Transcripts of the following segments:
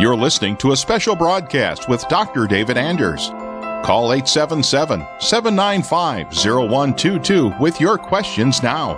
You're listening to a special broadcast with Dr. David Anders. Call 877 795 0122 with your questions now.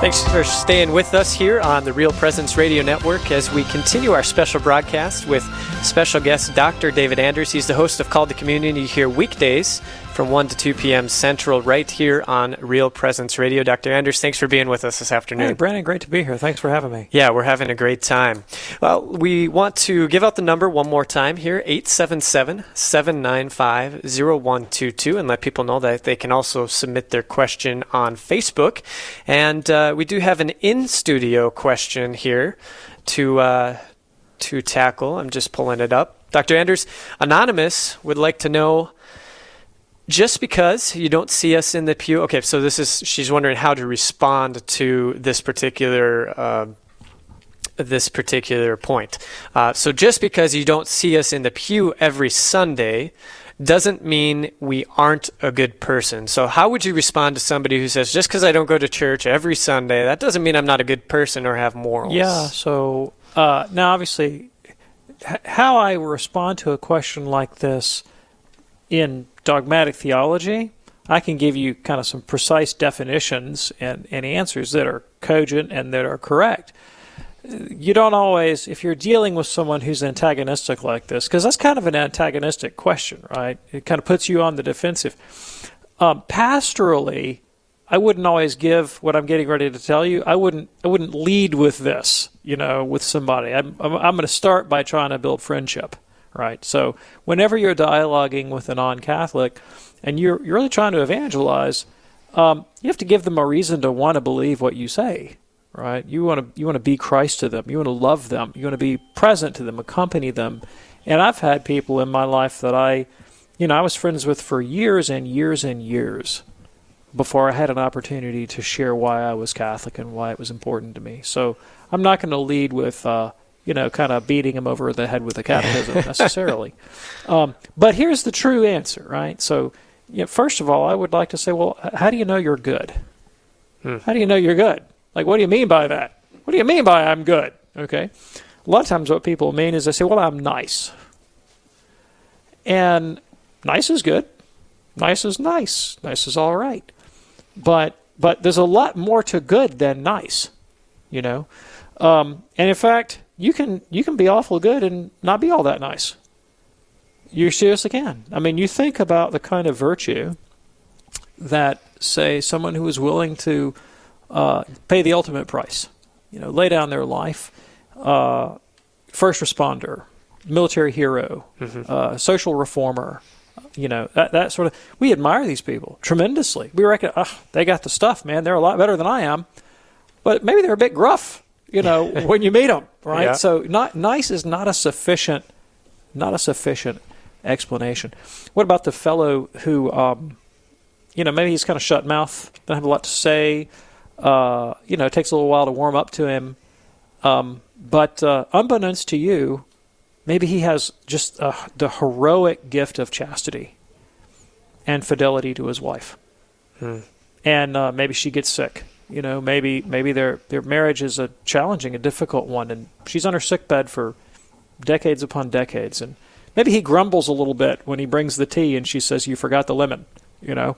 Thanks for staying with us here on the Real Presence Radio Network as we continue our special broadcast with special guest Dr. David Anders. He's the host of Call to Communion here weekdays from 1 to 2 p.m. Central right here on Real Presence Radio. Dr. Anders, thanks for being with us this afternoon. Hey, Brandon, great to be here. Thanks for having me. Yeah, we're having a great time. Well, we want to give out the number one more time here 877 795 0122 and let people know that they can also submit their question on Facebook. And uh, we do have an in studio question here to, uh, to tackle. I'm just pulling it up. Dr. Anders, Anonymous would like to know just because you don't see us in the pew. Okay, so this is she's wondering how to respond to this particular uh, this particular point. Uh, so just because you don't see us in the pew every Sunday doesn't mean we aren't a good person. So how would you respond to somebody who says just because I don't go to church every Sunday that doesn't mean I'm not a good person or have morals? Yeah. So uh, now, obviously, h- how I respond to a question like this in dogmatic theology, I can give you kind of some precise definitions and, and answers that are cogent and that are correct. You don't always, if you're dealing with someone who's antagonistic like this, because that's kind of an antagonistic question, right? It kind of puts you on the defensive. Um, pastorally, I wouldn't always give what I'm getting ready to tell you. I wouldn't. I wouldn't lead with this, you know, with somebody. I'm. I'm, I'm going to start by trying to build friendship right? So whenever you're dialoguing with a non-Catholic and you're, you're really trying to evangelize, um, you have to give them a reason to want to believe what you say, right? You want to you want to be Christ to them. You want to love them. You want to be present to them, accompany them. And I've had people in my life that I, you know, I was friends with for years and years and years before I had an opportunity to share why I was Catholic and why it was important to me. So I'm not going to lead with. Uh, you know, kind of beating him over the head with a catechism necessarily. Um, but here's the true answer, right? So, you know, first of all, I would like to say, well, how do you know you're good? Hmm. How do you know you're good? Like, what do you mean by that? What do you mean by I'm good? Okay. A lot of times, what people mean is they say, well, I'm nice. And nice is good. Nice is nice. Nice is all right. But but there's a lot more to good than nice, you know. Um, and in fact, you can you can be awful good and not be all that nice. You seriously can. I mean, you think about the kind of virtue that, say, someone who is willing to uh, pay the ultimate price, you know, lay down their life, uh, first responder, military hero, mm-hmm. uh, social reformer, you know, that, that sort of. We admire these people tremendously. We reckon, oh, they got the stuff, man. They're a lot better than I am, but maybe they're a bit gruff you know, when you meet them, right? Yeah. So not nice is not a sufficient, not a sufficient explanation. What about the fellow who, um, you know, maybe he's kind of shut mouth, doesn't have a lot to say. Uh, you know, it takes a little while to warm up to him. Um, but uh, unbeknownst to you, maybe he has just uh, the heroic gift of chastity and fidelity to his wife. Hmm. And uh, maybe she gets sick you know, maybe maybe their their marriage is a challenging, a difficult one, and she's on her sick bed for decades upon decades, and maybe he grumbles a little bit when he brings the tea and she says, "You forgot the lemon," you know.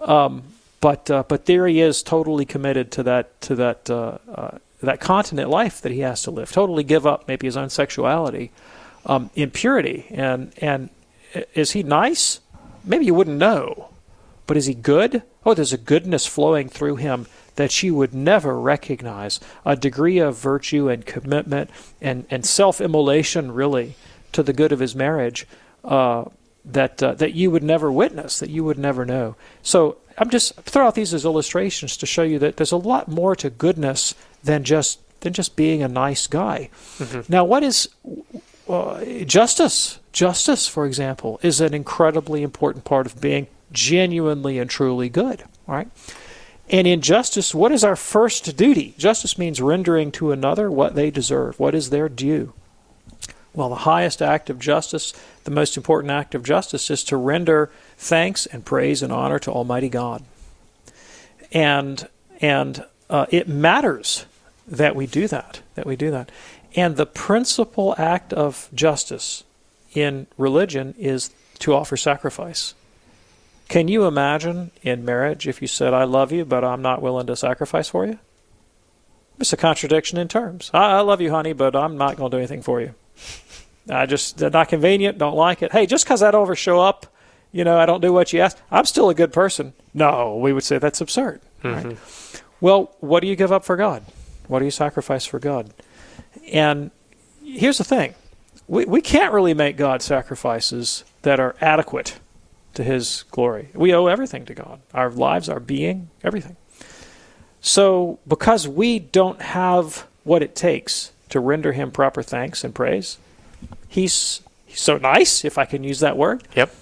Um, but uh, but there he is, totally committed to that to that uh, uh, that continent life that he has to live. Totally give up maybe his own sexuality, um, in purity, and and is he nice? Maybe you wouldn't know, but is he good? Oh, there's a goodness flowing through him that she would never recognize a degree of virtue and commitment and, and self immolation, really, to the good of his marriage uh, that, uh, that you would never witness, that you would never know. So I'm just throw out these as illustrations to show you that there's a lot more to goodness than just than just being a nice guy. Mm-hmm. Now, what is uh, justice? Justice, for example, is an incredibly important part of being genuinely and truly good. Right? And in justice, what is our first duty? Justice means rendering to another what they deserve, what is their due. Well, the highest act of justice, the most important act of justice, is to render thanks and praise and honor to Almighty God. And and uh, it matters that we do that, that we do that. And the principal act of justice in religion is to offer sacrifice. Can you imagine in marriage if you said, I love you, but I'm not willing to sacrifice for you? It's a contradiction in terms. I, I love you, honey, but I'm not going to do anything for you. I just, not convenient, don't like it. Hey, just because I don't ever show up, you know, I don't do what you ask, I'm still a good person. No, we would say that's absurd. Mm-hmm. Right? Well, what do you give up for God? What do you sacrifice for God? And here's the thing we, we can't really make God sacrifices that are adequate to His glory. We owe everything to God our lives, our being, everything. So, because we don't have what it takes to render Him proper thanks and praise, He's, he's so nice, if I can use that word, Yep.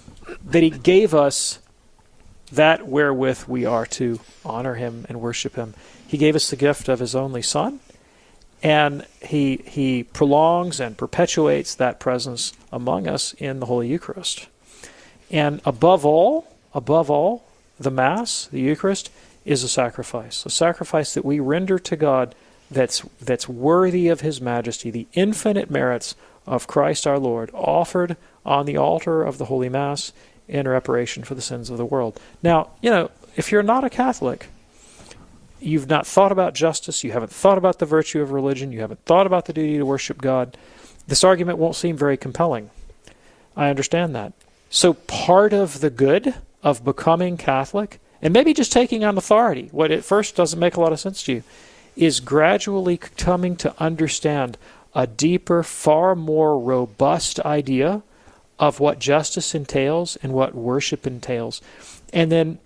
that He gave us that wherewith we are to honor Him and worship Him. He gave us the gift of His only Son, and He He prolongs and perpetuates that presence among us in the Holy Eucharist. And above all, above all, the Mass, the Eucharist, is a sacrifice, a sacrifice that we render to God that's that's worthy of His majesty, the infinite merits of Christ our Lord, offered on the altar of the Holy Mass in reparation for the sins of the world. Now, you know, if you're not a Catholic, you've not thought about justice, you haven't thought about the virtue of religion, you haven't thought about the duty to worship God, this argument won't seem very compelling. I understand that. So, part of the good of becoming Catholic, and maybe just taking on authority, what at first doesn't make a lot of sense to you, is gradually coming to understand a deeper, far more robust idea of what justice entails and what worship entails. And then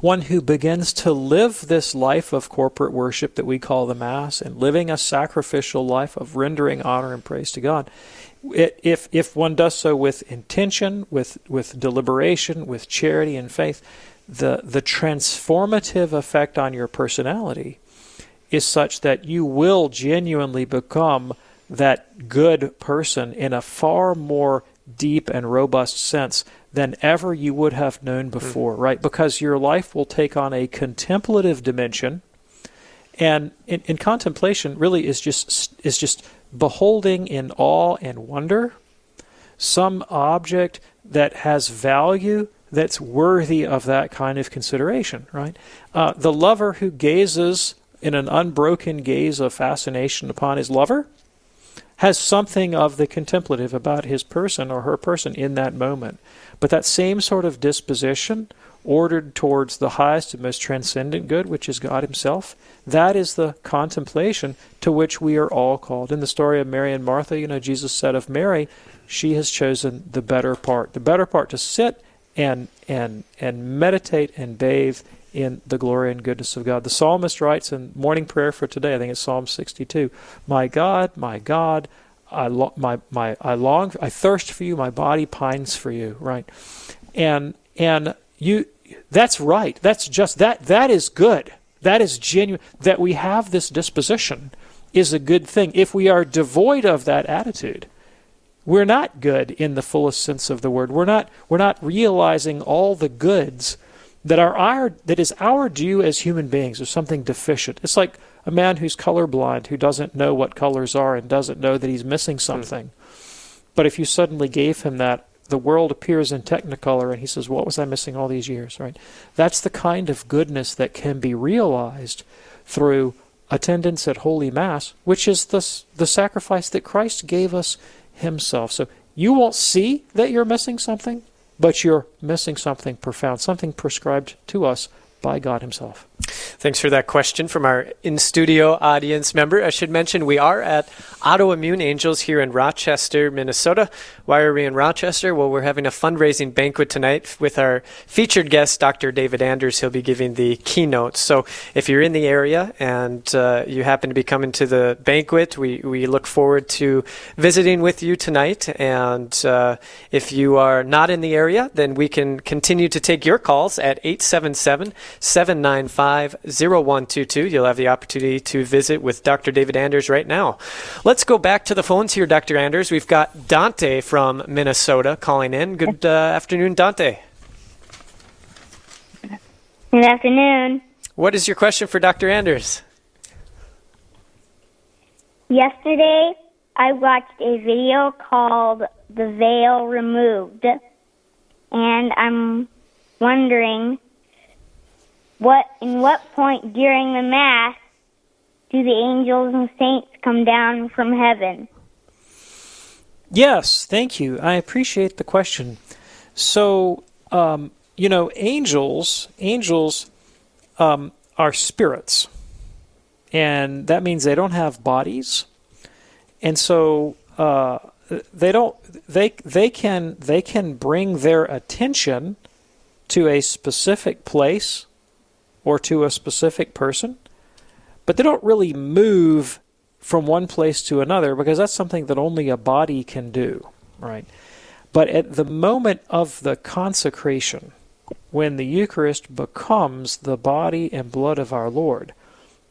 one who begins to live this life of corporate worship that we call the Mass and living a sacrificial life of rendering honor and praise to God. It, if, if one does so with intention, with, with deliberation, with charity and faith, the, the transformative effect on your personality is such that you will genuinely become that good person in a far more deep and robust sense than ever you would have known before, mm-hmm. right? Because your life will take on a contemplative dimension, and in, in contemplation really is just is just beholding in awe and wonder some object that has value that's worthy of that kind of consideration, right? Uh, the lover who gazes in an unbroken gaze of fascination upon his lover has something of the contemplative about his person or her person in that moment. But that same sort of disposition, ordered towards the highest and most transcendent good, which is God Himself, that is the contemplation to which we are all called. In the story of Mary and Martha, you know, Jesus said of Mary, she has chosen the better part, the better part to sit and and and meditate and bathe in the glory and goodness of God. The psalmist writes in morning prayer for today, I think it's Psalm 62, "My God, my God, I lo- my my I long I thirst for you, my body pines for you," right? And and you that's right. That's just that that is good. That is genuine that we have this disposition is a good thing. If we are devoid of that attitude, we're not good in the fullest sense of the word. We're not we're not realizing all the goods that are our that is our due as human beings. There's something deficient. It's like a man who's colorblind who doesn't know what colors are and doesn't know that he's missing hmm. something. But if you suddenly gave him that, the world appears in technicolor and he says, What was I missing all these years? Right? That's the kind of goodness that can be realized through attendance at Holy Mass, which is the, the sacrifice that Christ gave us Himself. So you won't see that you're missing something, but you're missing something profound, something prescribed to us by God Himself. Thanks for that question from our in studio audience member. I should mention we are at Autoimmune Angels here in Rochester, Minnesota. Why are we in Rochester? Well, we're having a fundraising banquet tonight with our featured guest, Dr. David Anders. He'll be giving the keynote. So if you're in the area and uh, you happen to be coming to the banquet, we, we look forward to visiting with you tonight. And uh, if you are not in the area, then we can continue to take your calls at 877 795 0122. You'll have the opportunity to visit with Dr. David Anders right now. Let's go back to the phones here, Dr. Anders. We've got Dante from Minnesota calling in. Good uh, afternoon, Dante. Good afternoon. What is your question for Dr. Anders? Yesterday, I watched a video called The Veil Removed, and I'm wondering what in what point during the Mass do the angels and saints come down from heaven? Yes, thank you. I appreciate the question. So, um, you know, angels, angels um, are spirits, and that means they don't have bodies, and so uh, they don't. They they can they can bring their attention to a specific place or to a specific person, but they don't really move from one place to another because that's something that only a body can do, right? But at the moment of the consecration, when the Eucharist becomes the body and blood of our Lord,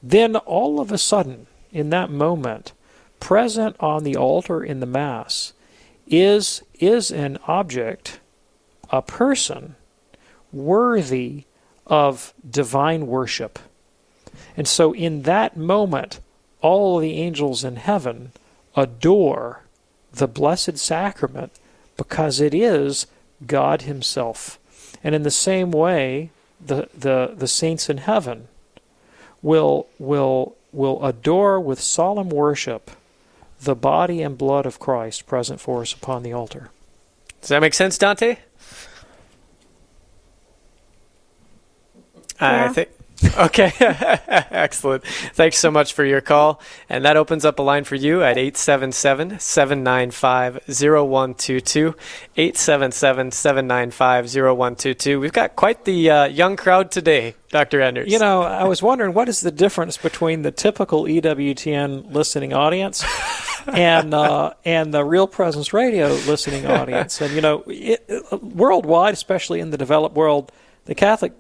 then all of a sudden, in that moment, present on the altar in the Mass is, is an object, a person, worthy of divine worship. And so, in that moment, all the angels in heaven adore the Blessed Sacrament because it is God Himself. And in the same way, the, the, the saints in heaven will, will, will adore with solemn worship the body and blood of Christ present for us upon the altar. Does that make sense, Dante? I think. Okay, excellent. Thanks so much for your call. And that opens up a line for you at 877 795 0122. 877 795 0122. We've got quite the uh, young crowd today, Dr. Anders. You know, I was wondering what is the difference between the typical EWTN listening audience and uh, and the Real Presence Radio listening audience. And you know, it, worldwide, especially in the developed world, the Catholic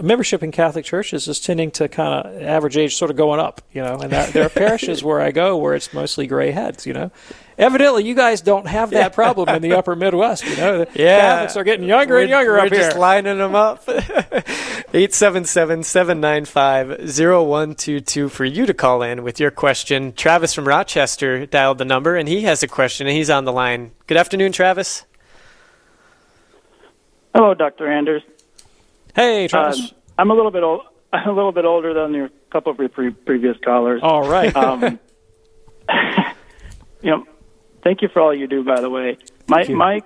membership in Catholic churches is tending to kind of average age sort of going up. You know, and that, there are parishes where I go where it's mostly gray heads. You know. Evidently, you guys don't have that problem in the upper Midwest. You know, the Yeah. Catholics are getting younger we're, and younger we're up just lining them up. 877 795 0122 for you to call in with your question. Travis from Rochester dialed the number and he has a question and he's on the line. Good afternoon, Travis. Hello, Dr. Anders. Hey, Travis. Um, I'm a little bit old. I'm a little bit older than your couple of your pre- previous callers. All right. Um, you know, thank you for all you do. By the way, my my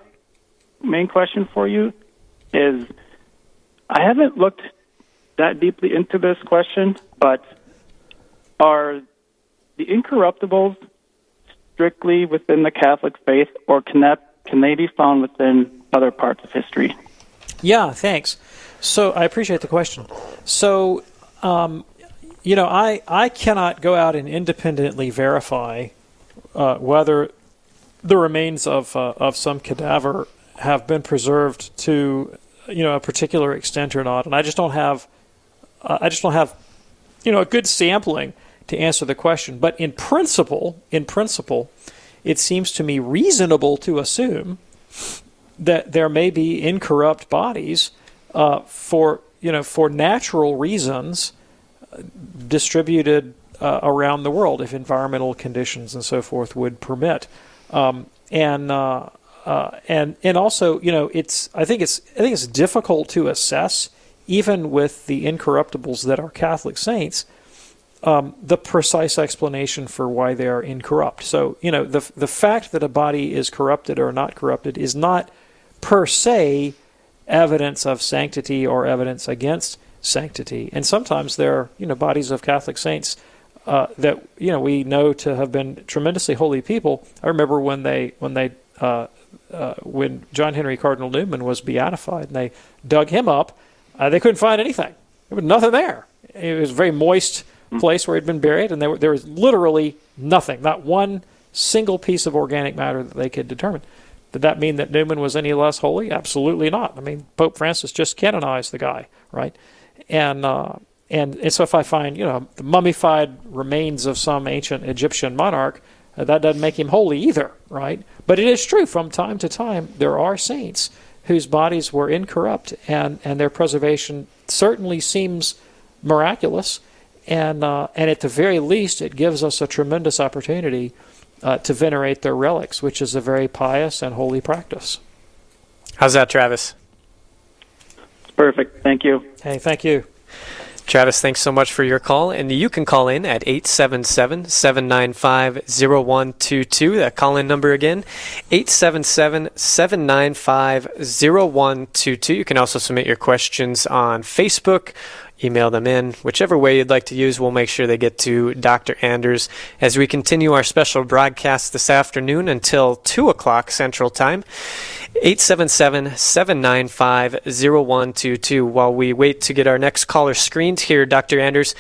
main question for you is, I haven't looked that deeply into this question, but are the incorruptibles strictly within the Catholic faith, or can that can they be found within other parts of history? Yeah, thanks. So I appreciate the question. So, um, you know, I, I cannot go out and independently verify uh, whether the remains of uh, of some cadaver have been preserved to you know a particular extent or not, and I just don't have uh, I just don't have you know a good sampling to answer the question. But in principle, in principle, it seems to me reasonable to assume that there may be incorrupt bodies uh, for you know for natural reasons uh, distributed uh, around the world if environmental conditions and so forth would permit. Um, and uh, uh, and and also you know it's I think it's I think it's difficult to assess even with the incorruptibles that are Catholic saints um, the precise explanation for why they are incorrupt. So, you know, the the fact that a body is corrupted or not corrupted is not per se evidence of sanctity or evidence against sanctity. And sometimes there are, you know, bodies of Catholic saints uh, that you know we know to have been tremendously holy people. I remember when they when they uh, uh, when John Henry Cardinal Newman was beatified and they dug him up, uh, they couldn't find anything. There was nothing there. It was a very moist place where he'd been buried, and there, there was literally nothing, not one single piece of organic matter that they could determine. Did that mean that Newman was any less holy? Absolutely not. I mean, Pope Francis just canonized the guy, right? And uh, and, and so if I find you know the mummified remains of some ancient Egyptian monarch, uh, that doesn't make him holy either, right? But it is true from time to time there are saints whose bodies were incorrupt and and their preservation certainly seems miraculous and uh, and at the very least, it gives us a tremendous opportunity uh, to venerate their relics, which is a very pious and holy practice. How's that, Travis? Perfect. Thank you. Hey, thank you. Travis, thanks so much for your call. And you can call in at 877 795 0122. That call in number again, 877 795 0122. You can also submit your questions on Facebook. Email them in. Whichever way you'd like to use, we'll make sure they get to Dr. Anders as we continue our special broadcast this afternoon until 2 o'clock Central Time. 877 795 0122. While we wait to get our next caller screened here, Dr. Anders,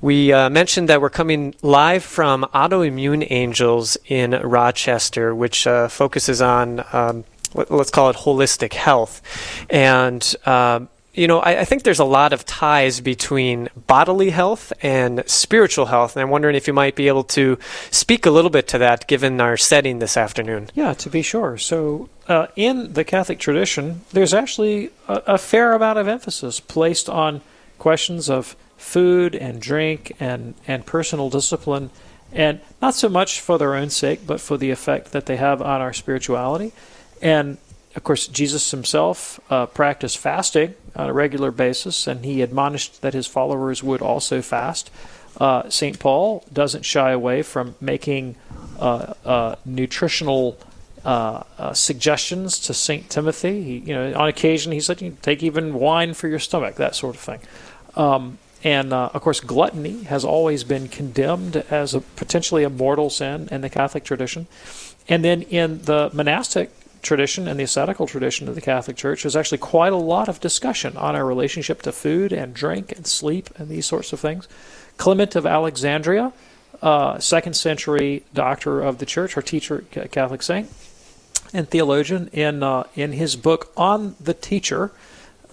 we uh, mentioned that we're coming live from Autoimmune Angels in Rochester, which uh, focuses on, um, let, us call it holistic health. And uh, you know, I, I, think there's a lot of ties between bodily health and spiritual health, and I'm wondering if you might be able to speak a little bit to that, given our setting this afternoon. Yeah, to be sure. So, uh, in the Catholic tradition, there's actually a, a fair amount of emphasis placed on questions of food and drink and, and personal discipline, and not so much for their own sake, but for the effect that they have on our spirituality. And of course, Jesus himself uh, practiced fasting on a regular basis, and he admonished that his followers would also fast. Uh, St. Paul doesn't shy away from making uh, uh nutritional uh, uh, suggestions to St. Timothy. He, you know, on occasion, he said, take even wine for your stomach, that sort of thing. Um, and of course, gluttony has always been condemned as a potentially a mortal sin in the Catholic tradition. And then in the monastic tradition and the ascetical tradition of the Catholic Church, there's actually quite a lot of discussion on our relationship to food and drink and sleep and these sorts of things. Clement of Alexandria, uh, second century doctor of the church, or teacher, Catholic saint, and theologian, in, uh, in his book on the teacher,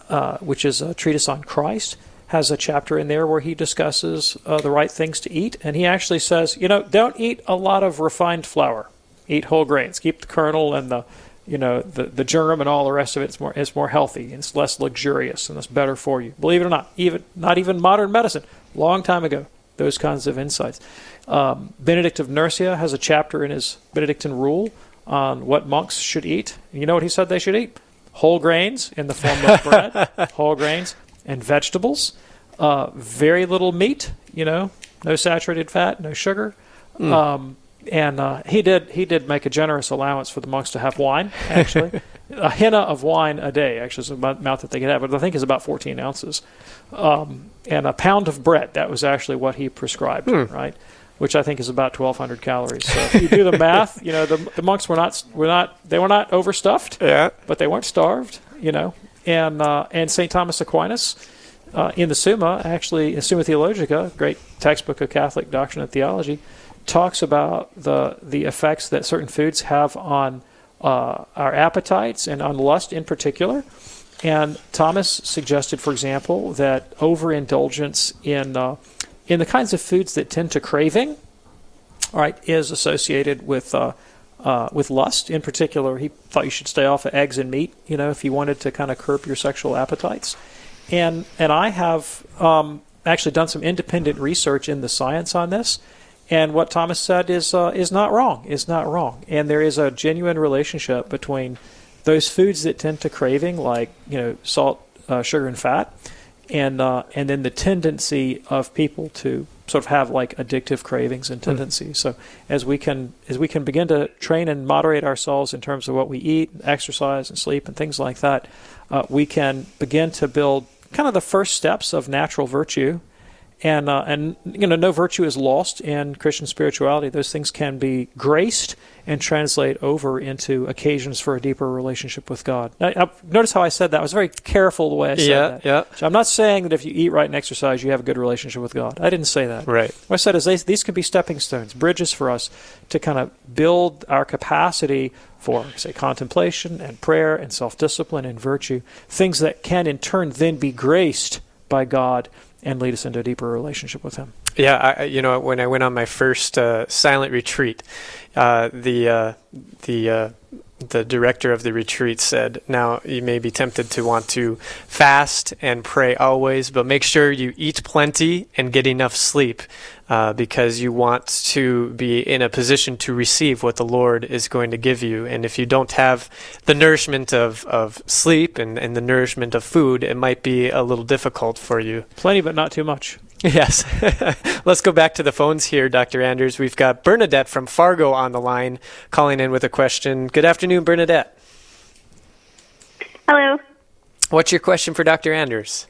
uh, which is a treatise on Christ, has a chapter in there where he discusses uh, the right things to eat. And he actually says, you know, don't eat a lot of refined flour. Eat whole grains. Keep the kernel and the you know the the germ and all the rest of it. it is more is more healthy and it's less luxurious and it's better for you. Believe it or not, even not even modern medicine, long time ago, those kinds of insights. Um, Benedict of Nursia has a chapter in his Benedictine rule on what monks should eat. You know what he said they should eat? Whole grains in the form of bread, whole grains and vegetables. Uh, very little meat. You know, no saturated fat, no sugar. Mm. Um, and uh, he did he did make a generous allowance for the monks to have wine. Actually, a hemina of wine a day actually is the amount that they could have, but I think is about 14 ounces, um, and a pound of bread. That was actually what he prescribed, hmm. right? Which I think is about 1,200 calories. So if you do the math, you know the, the monks were not were not they were not overstuffed, yeah, but they weren't starved, you know. And uh, and Saint Thomas Aquinas. Uh, in the Summa, actually, Summa Theologica, great textbook of Catholic doctrine and theology, talks about the the effects that certain foods have on uh, our appetites and on lust in particular. And Thomas suggested, for example, that overindulgence in uh, in the kinds of foods that tend to craving, all right, is associated with uh, uh, with lust. In particular, he thought you should stay off of eggs and meat. You know, if you wanted to kind of curb your sexual appetites. And and I have um, actually done some independent research in the science on this. And what Thomas said is uh, is not wrong. Is not wrong. And there is a genuine relationship between those foods that tend to craving, like you know salt, uh, sugar, and fat, and uh, and then the tendency of people to sort of have like addictive cravings and hmm. tendencies. Mm. So as we can as we can begin to train and moderate ourselves in terms of what we eat, exercise, and sleep, and things like that, uh, we can begin to build kind of the first steps of natural virtue and uh, and you know no virtue is lost in Christian spirituality. Those things can be graced and translate over into occasions for a deeper relationship with God. Now, I, notice how I said that. I was very careful the way I said yeah, that. Yeah. So I'm not saying that if you eat right and exercise, you have a good relationship with God. I didn't say that. Right. What I said is they, these could be stepping stones, bridges for us to kind of build our capacity for, say, contemplation and prayer and self discipline and virtue, things that can in turn then be graced by God and lead us into a deeper relationship with Him. Yeah, I, you know, when I went on my first uh, silent retreat, uh, the uh, the uh, the director of the retreat said, now you may be tempted to want to fast and pray always, but make sure you eat plenty and get enough sleep uh, because you want to be in a position to receive what the Lord is going to give you. And if you don't have the nourishment of, of sleep and, and the nourishment of food, it might be a little difficult for you. Plenty, but not too much. Yes. Let's go back to the phones here, Dr. Anders. We've got Bernadette from Fargo on the line calling in with a question. Good afternoon, Bernadette. Hello. What's your question for Dr. Anders?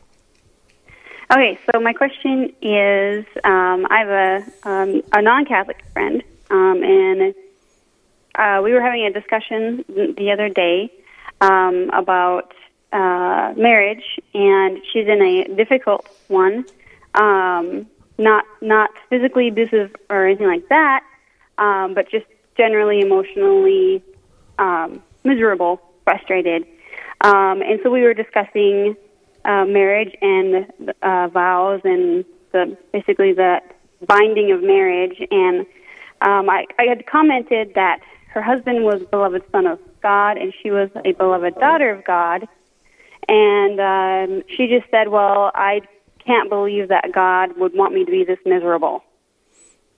Okay, so my question is um, I have a, um, a non Catholic friend, um, and uh, we were having a discussion the other day um, about uh, marriage, and she's in a difficult one. Um, not not physically abusive or anything like that, um, but just generally emotionally um, miserable, frustrated. Um, and so we were discussing uh, marriage and uh, vows and the basically the binding of marriage. And um, I, I had commented that her husband was a beloved son of God and she was a beloved daughter of God. And um, she just said, "Well, I can't believe that God would want me to be this miserable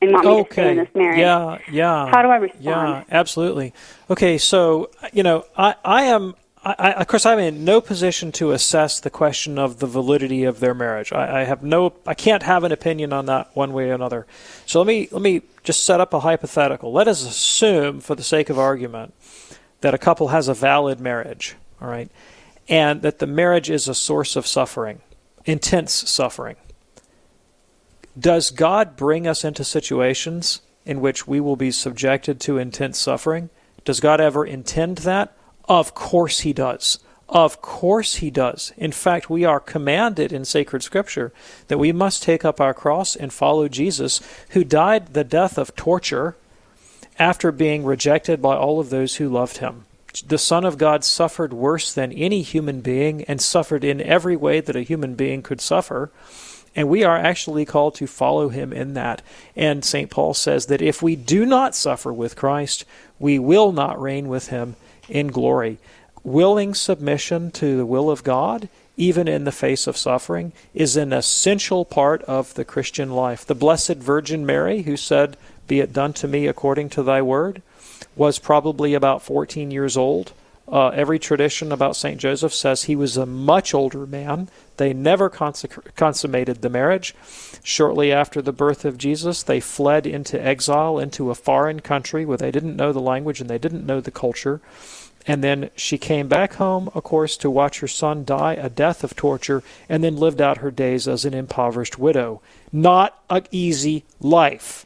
and want me to stay in this marriage. Yeah, yeah. How do I respond? Yeah, absolutely. Okay, so you know, I, I am. I, of course, I'm in no position to assess the question of the validity of their marriage. I, I have no, I can't have an opinion on that one way or another. So let me let me just set up a hypothetical. Let us assume, for the sake of argument, that a couple has a valid marriage. All right, and that the marriage is a source of suffering intense suffering. Does God bring us into situations in which we will be subjected to intense suffering? Does God ever intend that? Of course He does. Of course He does. In fact, we are commanded in sacred scripture that we must take up our cross and follow Jesus, who died the death of torture after being rejected by all of those who loved Him the Son of God suffered worse than any human being and suffered in every way that a human being could suffer. And we are actually called to follow him in that. And St. Paul says that if we do not suffer with Christ, we will not reign with him in glory. Willing submission to the will of God, even in the face of suffering, is an essential part of the Christian life. The Blessed Virgin Mary, who said, Be it done to me according to thy word, was probably about 14 years old. Uh, every tradition about St. Joseph says he was a much older man. They never consummated the marriage. Shortly after the birth of Jesus, they fled into exile into a foreign country where they didn't know the language and they didn't know the culture. And then she came back home, of course, to watch her son die a death of torture, and then lived out her days as an impoverished widow. Not an easy life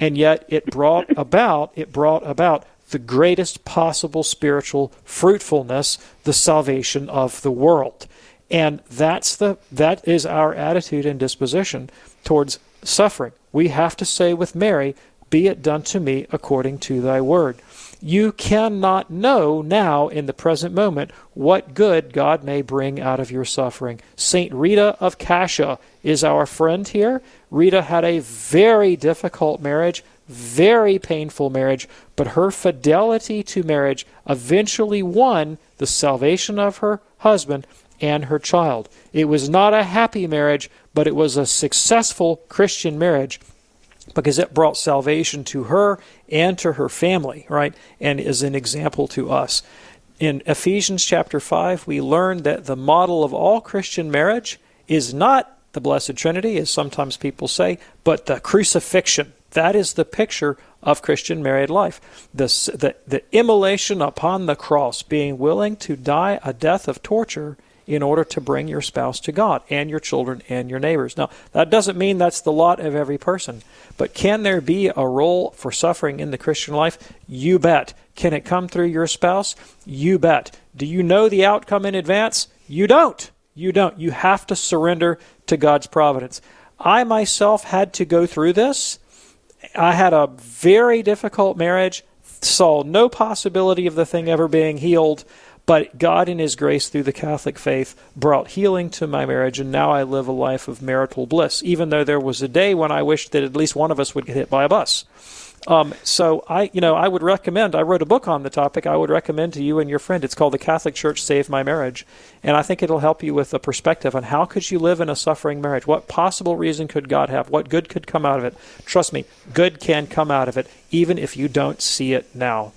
and yet it brought about it brought about the greatest possible spiritual fruitfulness, the salvation of the world. And that's the that is our attitude and disposition towards suffering. We have to say with Mary, be it done to me according to thy word. You cannot know now in the present moment what good God may bring out of your suffering. Saint Rita of Cascia is our friend here. Rita had a very difficult marriage, very painful marriage, but her fidelity to marriage eventually won the salvation of her husband and her child. It was not a happy marriage, but it was a successful Christian marriage because it brought salvation to her and to her family, right? And is an example to us. In Ephesians chapter 5, we learn that the model of all Christian marriage is not the Blessed Trinity, as sometimes people say, but the crucifixion. That is the picture of Christian married life. The, the, the immolation upon the cross, being willing to die a death of torture in order to bring your spouse to God and your children and your neighbors. Now, that doesn't mean that's the lot of every person, but can there be a role for suffering in the Christian life? You bet. Can it come through your spouse? You bet. Do you know the outcome in advance? You don't. You don't. You have to surrender to God's providence. I myself had to go through this. I had a very difficult marriage, saw no possibility of the thing ever being healed, but God, in His grace through the Catholic faith, brought healing to my marriage, and now I live a life of marital bliss, even though there was a day when I wished that at least one of us would get hit by a bus. Um, so I, you know, I would recommend. I wrote a book on the topic. I would recommend to you and your friend. It's called "The Catholic Church Saved My Marriage," and I think it'll help you with a perspective on how could you live in a suffering marriage. What possible reason could God have? What good could come out of it? Trust me, good can come out of it, even if you don't see it now.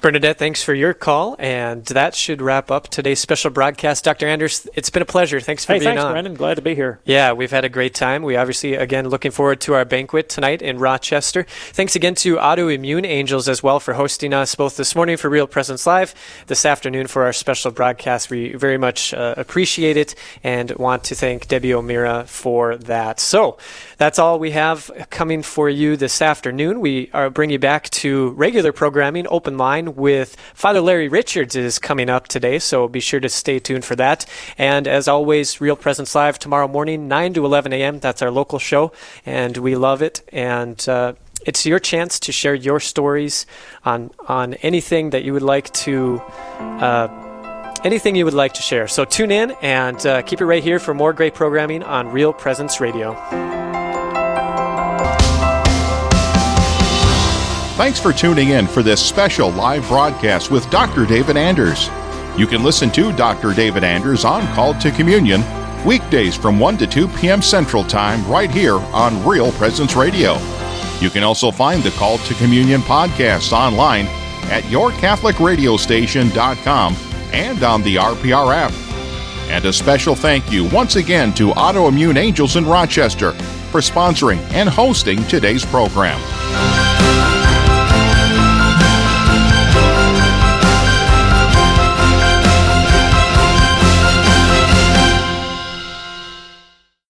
Bernadette, thanks for your call, and that should wrap up today's special broadcast. Dr. Anders, it's been a pleasure. Thanks for hey, being thanks, on. Brandon. Glad to be here. Yeah, we've had a great time. We obviously, again, looking forward to our banquet tonight in Rochester. Thanks again to Autoimmune Angels as well for hosting us both this morning for Real Presence Live, this afternoon for our special broadcast. We very much uh, appreciate it and want to thank Debbie O'Meara for that. So that's all we have coming for you this afternoon. We are bringing you back to regular programming, open line with Father Larry Richards is coming up today, so be sure to stay tuned for that. And as always, Real Presence Live tomorrow morning, 9 to 11 a.m. That's our local show, and we love it. And uh, it's your chance to share your stories on on anything that you would like to. Uh, anything you would like to share. So tune in and uh, keep it right here for more great programming on Real Presence Radio. Thanks for tuning in for this special live broadcast with Dr. David Anders. You can listen to Dr. David Anders on Call to Communion weekdays from 1 to 2 p.m. Central Time right here on Real Presence Radio. You can also find the Call to Communion podcast online at yourcatholicradiostation.com and on the RPR app. And a special thank you once again to Autoimmune Angels in Rochester for sponsoring and hosting today's program.